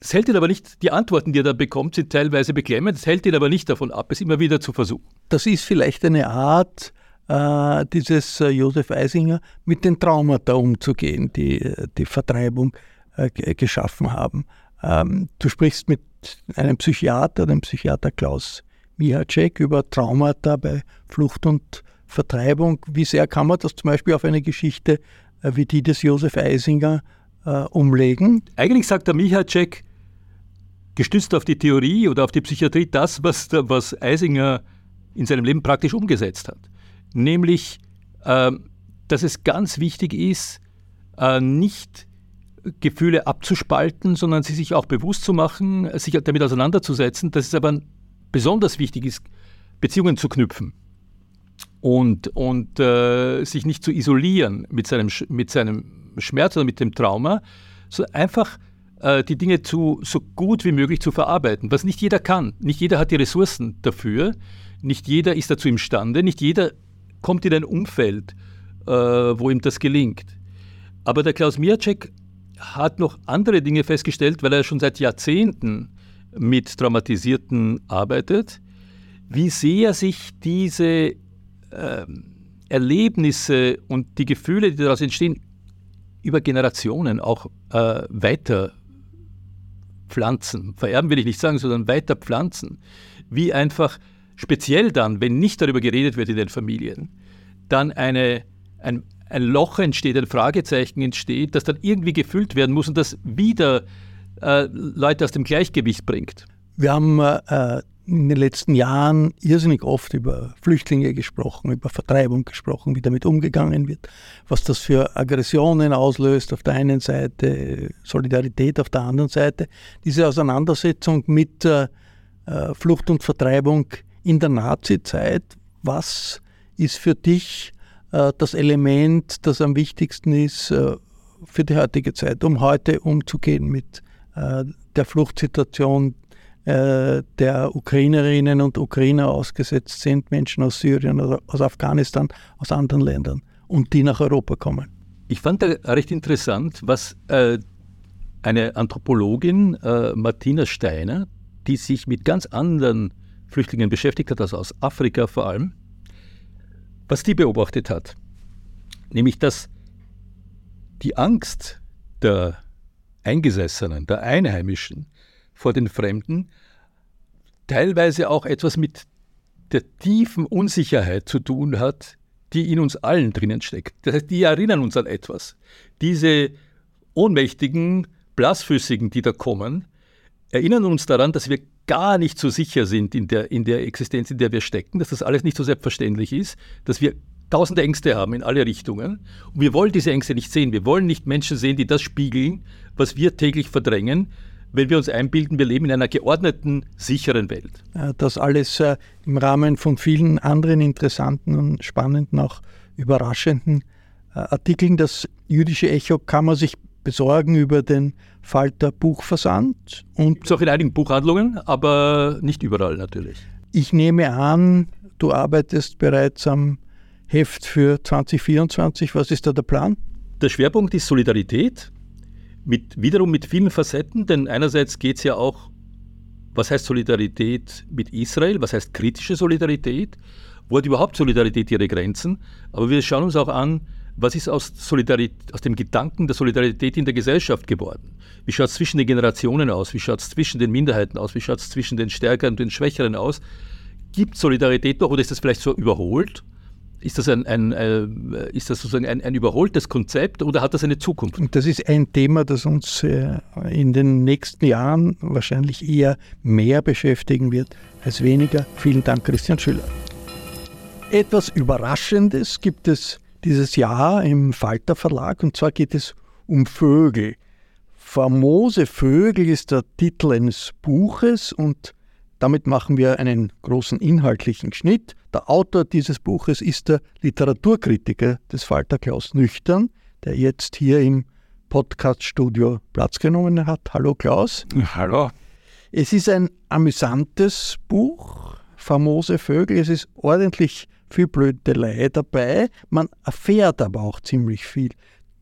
Das hält ihn aber nicht, die Antworten, die er da bekommt, sind teilweise beklemmend, das hält ihn aber nicht davon ab, es immer wieder zu versuchen. Das ist vielleicht eine Art, äh, dieses äh, Josef Eisinger mit den Traumata umzugehen, die die Vertreibung äh, geschaffen haben. Ähm, du sprichst mit einem Psychiater, dem Psychiater Klaus Mihacek, über Traumata bei Flucht und Vertreibung. Wie sehr kann man das zum Beispiel auf eine Geschichte äh, wie die des Josef Eisinger äh, umlegen? Eigentlich sagt der Mihacek, gestützt auf die Theorie oder auf die Psychiatrie das, was, was Eisinger in seinem Leben praktisch umgesetzt hat. Nämlich, äh, dass es ganz wichtig ist, äh, nicht Gefühle abzuspalten, sondern sie sich auch bewusst zu machen, sich damit auseinanderzusetzen, dass es aber besonders wichtig ist, Beziehungen zu knüpfen und, und äh, sich nicht zu isolieren mit seinem, mit seinem Schmerz oder mit dem Trauma, sondern einfach äh, die Dinge zu, so gut wie möglich zu verarbeiten, was nicht jeder kann. Nicht jeder hat die Ressourcen dafür, nicht jeder ist dazu imstande, nicht jeder kommt in ein Umfeld, äh, wo ihm das gelingt. Aber der Klaus Miacek hat noch andere Dinge festgestellt, weil er schon seit Jahrzehnten mit Traumatisierten arbeitet, wie sehr sich diese äh, Erlebnisse und die Gefühle, die daraus entstehen, über Generationen auch äh, weiter pflanzen. Vererben will ich nicht sagen, sondern weiter pflanzen. Wie einfach speziell dann, wenn nicht darüber geredet wird in den Familien, dann eine, ein, ein Loch entsteht, ein Fragezeichen entsteht, das dann irgendwie gefüllt werden muss und das wieder äh, Leute aus dem Gleichgewicht bringt. Wir haben äh, in den letzten Jahren irrsinnig oft über Flüchtlinge gesprochen, über Vertreibung gesprochen, wie damit umgegangen wird, was das für Aggressionen auslöst auf der einen Seite, Solidarität auf der anderen Seite. Diese Auseinandersetzung mit äh, äh Flucht und Vertreibung in der Nazizeit, was ist für dich äh, das Element, das am wichtigsten ist äh, für die heutige Zeit, um heute umzugehen mit äh, der Fluchtsituation äh, der Ukrainerinnen und Ukrainer ausgesetzt sind, Menschen aus Syrien oder aus Afghanistan, aus anderen Ländern und die nach Europa kommen. Ich fand da recht interessant, was äh, eine Anthropologin, äh, Martina Steiner, die sich mit ganz anderen Flüchtlingen beschäftigt hat, also aus Afrika vor allem, was die beobachtet hat. Nämlich, dass die Angst der Eingesessenen, der Einheimischen vor den Fremden teilweise auch etwas mit der tiefen Unsicherheit zu tun hat, die in uns allen drinnen steckt. Das heißt, die erinnern uns an etwas. Diese ohnmächtigen, blassfüßigen, die da kommen, erinnern uns daran, dass wir gar nicht so sicher sind in der, in der Existenz, in der wir stecken, dass das alles nicht so selbstverständlich ist, dass wir tausende Ängste haben in alle Richtungen. Und wir wollen diese Ängste nicht sehen. Wir wollen nicht Menschen sehen, die das spiegeln, was wir täglich verdrängen, wenn wir uns einbilden, wir leben in einer geordneten, sicheren Welt. Das alles äh, im Rahmen von vielen anderen interessanten und spannenden, auch überraschenden äh, Artikeln. Das jüdische Echo kann man sich besorgen über den Falter Buchversand. Und es auch in einigen Buchhandlungen, aber nicht überall natürlich. Ich nehme an, du arbeitest bereits am Heft für 2024. Was ist da der Plan? Der Schwerpunkt ist Solidarität mit, wiederum mit vielen Facetten, denn einerseits geht es ja auch, was heißt Solidarität mit Israel, was heißt kritische Solidarität, wo hat überhaupt Solidarität ihre Grenzen, aber wir schauen uns auch an, was ist aus, aus dem Gedanken der Solidarität in der Gesellschaft geworden? Wie schaut es zwischen den Generationen aus? Wie schaut es zwischen den Minderheiten aus? Wie schaut es zwischen den Stärkeren und den Schwächeren aus? Gibt Solidarität noch oder ist das vielleicht so überholt? Ist das, ein, ein äh, ist das sozusagen ein, ein, überholtes Konzept oder hat das eine Zukunft? Und das ist ein Thema, das uns äh, in den nächsten Jahren wahrscheinlich eher mehr beschäftigen wird als weniger. Vielen Dank, Christian Schüller. Etwas Überraschendes gibt es dieses Jahr im Falter Verlag und zwar geht es um Vögel. Famose Vögel ist der Titel eines Buches und damit machen wir einen großen inhaltlichen Schnitt. Der Autor dieses Buches ist der Literaturkritiker des Falter Klaus Nüchtern, der jetzt hier im Podcaststudio Platz genommen hat. Hallo Klaus. Hallo. Es ist ein amüsantes Buch, famose Vögel. Es ist ordentlich viel Blödelei dabei. Man erfährt aber auch ziemlich viel.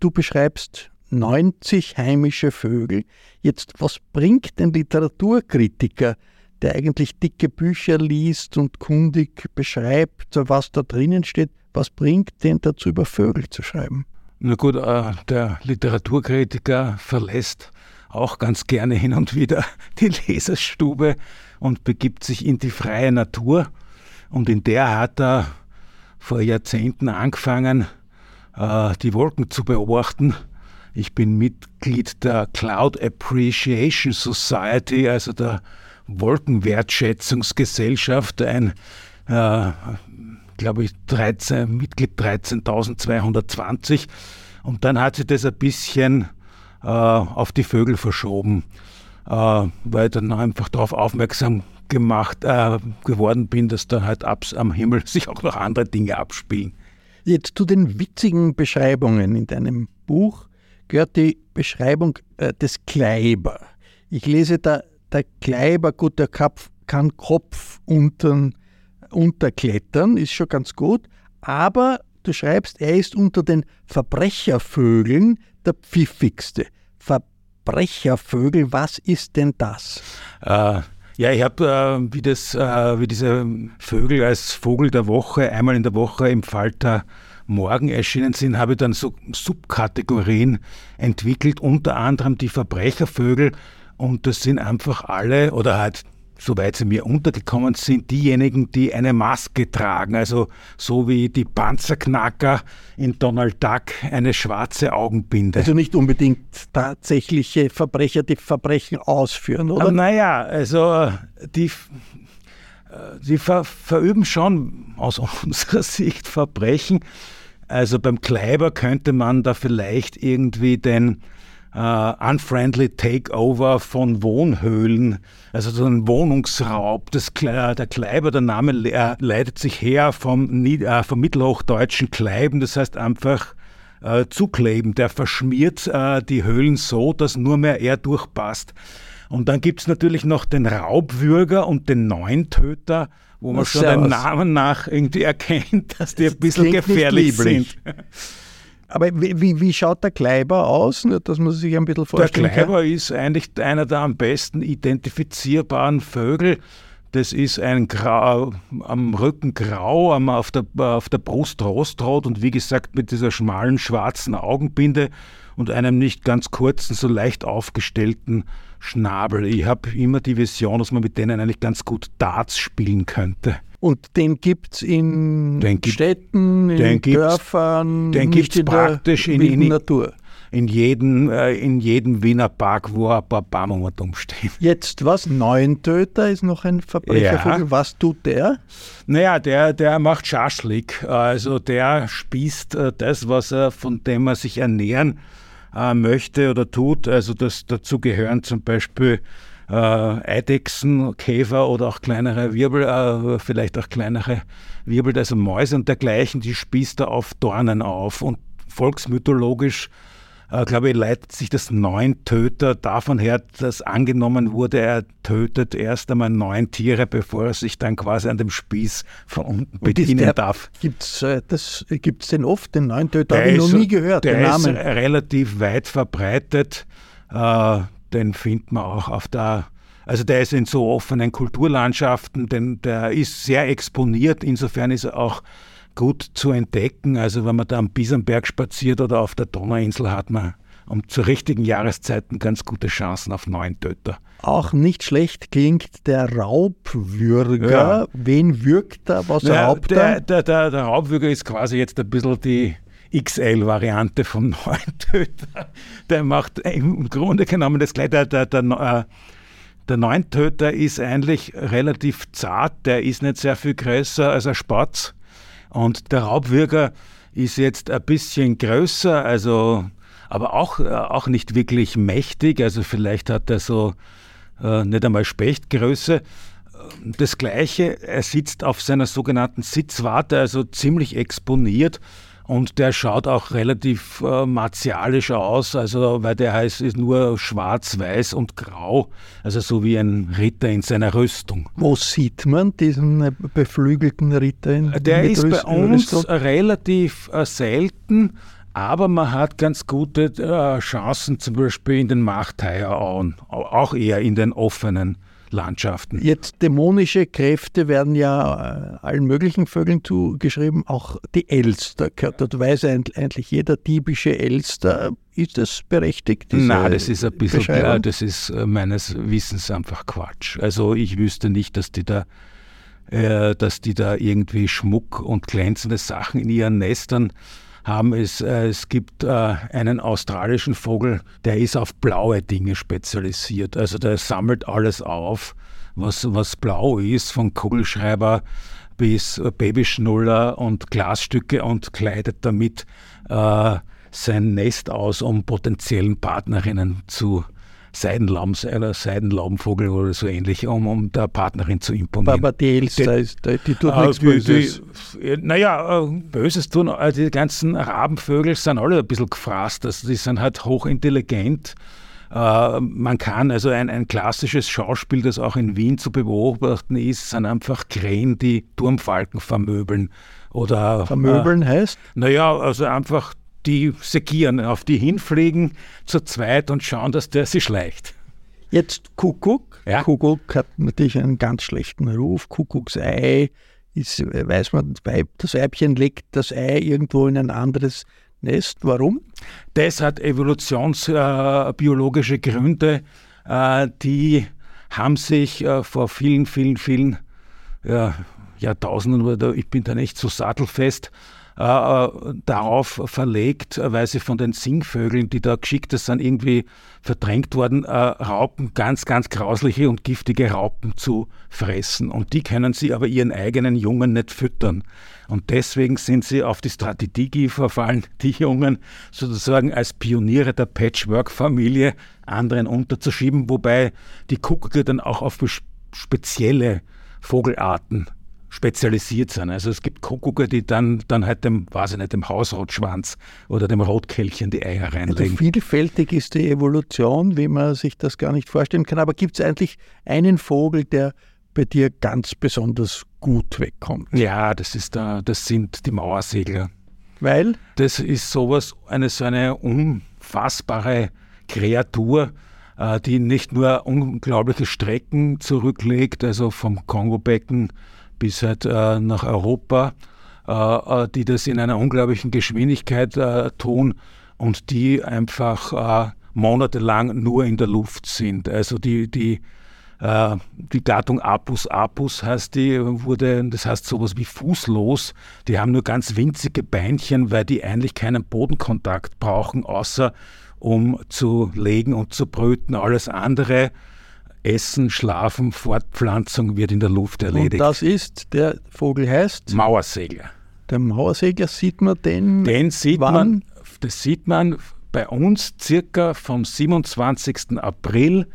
Du beschreibst 90 heimische Vögel. Jetzt, was bringt ein Literaturkritiker, der eigentlich dicke Bücher liest und kundig beschreibt, was da drinnen steht, was bringt den dazu, über Vögel zu schreiben? Na gut, äh, der Literaturkritiker verlässt auch ganz gerne hin und wieder die Leserstube und begibt sich in die freie Natur. Und in der hat er vor Jahrzehnten angefangen, äh, die Wolken zu beobachten. Ich bin Mitglied der Cloud Appreciation Society, also der Wolkenwertschätzungsgesellschaft, ein, äh, glaube ich, 13, Mitglied 13.220. Und dann hat sich das ein bisschen äh, auf die Vögel verschoben, äh, weil ich dann einfach darauf aufmerksam gemacht äh, geworden bin, dass da halt abs am Himmel [LAUGHS] sich auch noch andere Dinge abspielen. Jetzt zu den witzigen Beschreibungen in deinem Buch gehört die Beschreibung äh, des Kleiber. Ich lese da, der Kleiber, gut, der Kopf, kann Kopf unten, unterklettern, ist schon ganz gut, aber du schreibst, er ist unter den Verbrechervögeln der pfiffigste. Verbrechervögel, was ist denn das? Äh, ja, ich habe, äh, wie, äh, wie diese Vögel als Vogel der Woche einmal in der Woche im Falter Morgen erschienen sind, habe ich dann so Subkategorien entwickelt, unter anderem die Verbrechervögel. Und das sind einfach alle, oder halt soweit sie mir untergekommen sind, diejenigen, die eine Maske tragen. Also so wie die Panzerknacker in Donald Duck eine schwarze Augenbinde. Also nicht unbedingt tatsächliche Verbrecher, die Verbrechen ausführen, oder? Naja, also die, die ver, verüben schon aus [LAUGHS] unserer Sicht Verbrechen. Also beim Kleiber könnte man da vielleicht irgendwie den Uh, unfriendly Takeover von Wohnhöhlen, also so ein Wohnungsraub. Das, der Kleiber, der Name leitet sich her vom, äh, vom mittelhochdeutschen Kleiben, das heißt einfach äh, zukleben. Der verschmiert äh, die Höhlen so, dass nur mehr er durchpasst. Und dann gibt es natürlich noch den Raubwürger und den Neuntöter, wo man schon dem Namen nach irgendwie erkennt, dass die ein bisschen gefährlich sind. Aber wie, wie, schaut der Kleiber aus, Nur, dass man sich ein bisschen vorstellen Der Kleiber kann? ist eigentlich einer der am besten identifizierbaren Vögel. Das ist ein Grau, am Rücken grau, auf der, auf der Brust rostrot und wie gesagt mit dieser schmalen schwarzen Augenbinde und einem nicht ganz kurzen, so leicht aufgestellten Schnabel. Ich habe immer die Vision, dass man mit denen eigentlich ganz gut Darts spielen könnte. Und den gibt es in den gibt, Städten, in Dörfern, den gibt es praktisch in, in, Natur. In jedem, äh, in jedem Wiener Park, wo ein paar Bäume umstehen. Jetzt was? Neuntöter ist noch ein Verbrechervogel. Ja. Was tut der? Naja, der, der macht Schaschlik. Also der spießt äh, das, was er, von dem er sich ernähren äh, möchte oder tut. Also das, dazu gehören zum Beispiel äh, Eidechsen, Käfer oder auch kleinere Wirbel, äh, vielleicht auch kleinere Wirbel, also Mäuse und dergleichen, die spießt er auf Dornen auf. Und volksmythologisch, äh, glaube ich, leitet sich das Neuntöter davon her, dass angenommen wurde, er tötet erst einmal neun Tiere, bevor er sich dann quasi an dem Spieß von unten bedienen der, darf. Gibt es äh, den oft, den Neuntöter? Habe ich noch nie gehört, der den Namen. ist relativ weit verbreitet. Äh, den findet man auch auf der, also der ist in so offenen Kulturlandschaften, denn der ist sehr exponiert, insofern ist er auch gut zu entdecken. Also wenn man da am Biesenberg spaziert oder auf der Donauinsel, hat man um zur richtigen Jahreszeiten ganz gute Chancen auf neuen Töter. Auch nicht schlecht klingt der Raubwürger. Ja. Wen würgt er? Was ja, raubt der, der, der, der Raubwürger ist quasi jetzt ein bisschen die XL-Variante vom [LAUGHS] neuen Töter. Der macht im Grunde genommen das gleiche. Der, der, der, äh, der Neuntöter ist eigentlich relativ zart, der ist nicht sehr viel größer als ein Spatz. Und der Raubwürger ist jetzt ein bisschen größer, also aber auch, äh, auch nicht wirklich mächtig. Also vielleicht hat er so äh, nicht einmal Spechtgröße. Das Gleiche, er sitzt auf seiner sogenannten Sitzwarte, also ziemlich exponiert. Und der schaut auch relativ äh, martialisch aus, also weil der heißt ist nur schwarz, weiß und grau, also so wie ein Ritter in seiner Rüstung. Wo sieht man diesen äh, beflügelten Ritter? In, der ist Rüst bei uns Rüstung? relativ äh, selten. Aber man hat ganz gute äh, Chancen, zum Beispiel in den Machtheierauen, auch eher in den offenen Landschaften. Jetzt dämonische Kräfte werden ja äh, allen möglichen Vögeln zugeschrieben, auch die Elster. Dort weiß eigentlich jeder typische Elster. Ist das berechtigt? Nein, das ist ein bisschen, ja, das ist äh, meines Wissens einfach Quatsch. Also ich wüsste nicht, dass die da äh, dass die da irgendwie Schmuck und glänzende Sachen in ihren Nestern haben. Es, äh, es gibt äh, einen australischen Vogel, der ist auf blaue Dinge spezialisiert. Also der sammelt alles auf, was, was blau ist, von Kugelschreiber bis Babyschnuller und Glasstücke und kleidet damit äh, sein Nest aus, um potenziellen Partnerinnen zu Seidenlaums, einer Seidenlaubenvogel oder so ähnlich, um, um der Partnerin zu imponieren. Aber die Elster, ist, die tut äh, nichts Böses. Die, naja, äh, Böses tun, äh, die ganzen Rabenvögel sind alle ein bisschen gefrasst, also die sind halt hochintelligent. Uh, man kann, also ein, ein klassisches Schauspiel, das auch in Wien zu beobachten ist, sind einfach Krähen, die Turmfalken vermöbeln. Oder, vermöbeln äh, heißt? Naja, also einfach die segieren, auf die hinfliegen zu zweit und schauen, dass der sich schleicht. Jetzt Kuckuck. Ja? Kuckuck hat natürlich einen ganz schlechten Ruf. Kuckucksei ist, weiß man, das Weibchen legt das Ei irgendwo in ein anderes Nest. Warum? Das hat evolutionsbiologische äh, Gründe. Äh, die haben sich äh, vor vielen, vielen, vielen Jahrtausenden, ich bin da nicht so sattelfest, äh, äh, darauf verlegt, weil sie von den Singvögeln, die da geschickt sind, irgendwie verdrängt worden, äh, Raupen, ganz, ganz grausliche und giftige Raupen zu fressen. Und die können sie aber ihren eigenen Jungen nicht füttern. Und deswegen sind sie auf die Strategie verfallen, [LAUGHS] die Jungen sozusagen als Pioniere der Patchwork-Familie anderen unterzuschieben, wobei die Kuckucke dann auch auf spezielle Vogelarten spezialisiert sind. Also es gibt Kuckucke, die dann, dann halt dem, weiß ich nicht, dem Hausrotschwanz oder dem Rotkehlchen die Eier reinlegen. Also vielfältig ist die Evolution, wie man sich das gar nicht vorstellen kann. Aber gibt es eigentlich einen Vogel, der bei dir ganz besonders gut wegkommt? Ja, das, ist der, das sind die Mauersegler. Weil? Das ist sowas, eine so eine unfassbare Kreatur, äh, die nicht nur unglaubliche Strecken zurücklegt, also vom Kongobecken bis halt äh, nach Europa, äh, äh, die das in einer unglaublichen Geschwindigkeit äh, tun und die einfach äh, monatelang nur in der Luft sind. Also die, die, äh, die Gattung Apus apus heißt die, wurde, das heißt sowas wie fußlos. Die haben nur ganz winzige Beinchen, weil die eigentlich keinen Bodenkontakt brauchen, außer um zu legen und zu brüten. Alles andere Essen, Schlafen, Fortpflanzung wird in der Luft erledigt. Und das ist, der Vogel heißt? Mauersegler. Der Mauersegler sieht man den? Den sieht wann? man, das sieht man bei uns circa vom 27. April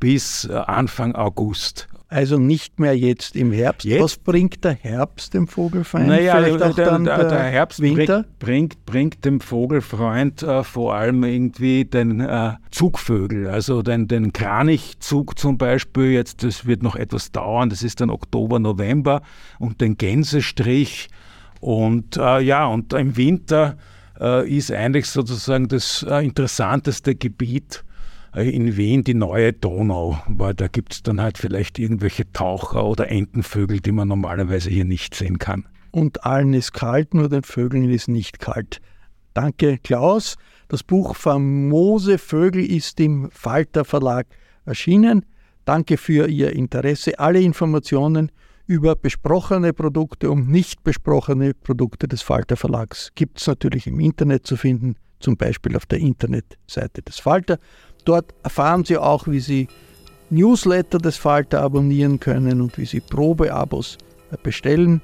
bis äh, Anfang August. Also nicht mehr jetzt im Herbst. Jetzt? Was bringt der Herbst dem Vogelfreund? Naja, Vielleicht auch der, dann der, der Herbst Winter? Bringt, bringt, dem Vogelfreund äh, vor allem irgendwie den äh, Zugvögel, also den, den Kranichzug zum Beispiel. Jetzt, das wird noch etwas dauern, das ist dann Oktober, November und den Gänsestrich. Und äh, ja, und im Winter äh, ist eigentlich sozusagen das äh, interessanteste Gebiet in Wien die neue Donau, weil da gibt es dann halt vielleicht irgendwelche Taucher oder Entenvögel, die man normalerweise hier nicht sehen kann. Und allen ist kalt, nur den Vögeln ist nicht kalt. Danke, Klaus. Das Buch Famose Vögel ist im Falter Verlag erschienen. Danke für Ihr Interesse. Alle Informationen über besprochene Produkte und nicht besprochene Produkte des Falter Verlags gibt es natürlich im Internet zu finden, zum Beispiel auf der Internetseite des Falter. Dort erfahren Sie auch, wie Sie Newsletter des Falter abonnieren können und wie Sie Probeabos bestellen.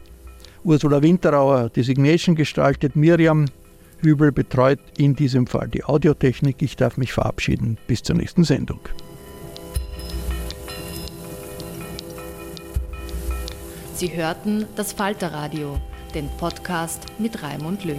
Ursula Winterauer Designation gestaltet, Miriam Hübel betreut in diesem Fall die Audiotechnik. Ich darf mich verabschieden. Bis zur nächsten Sendung. Sie hörten das Falterradio, den Podcast mit Raimund Löw.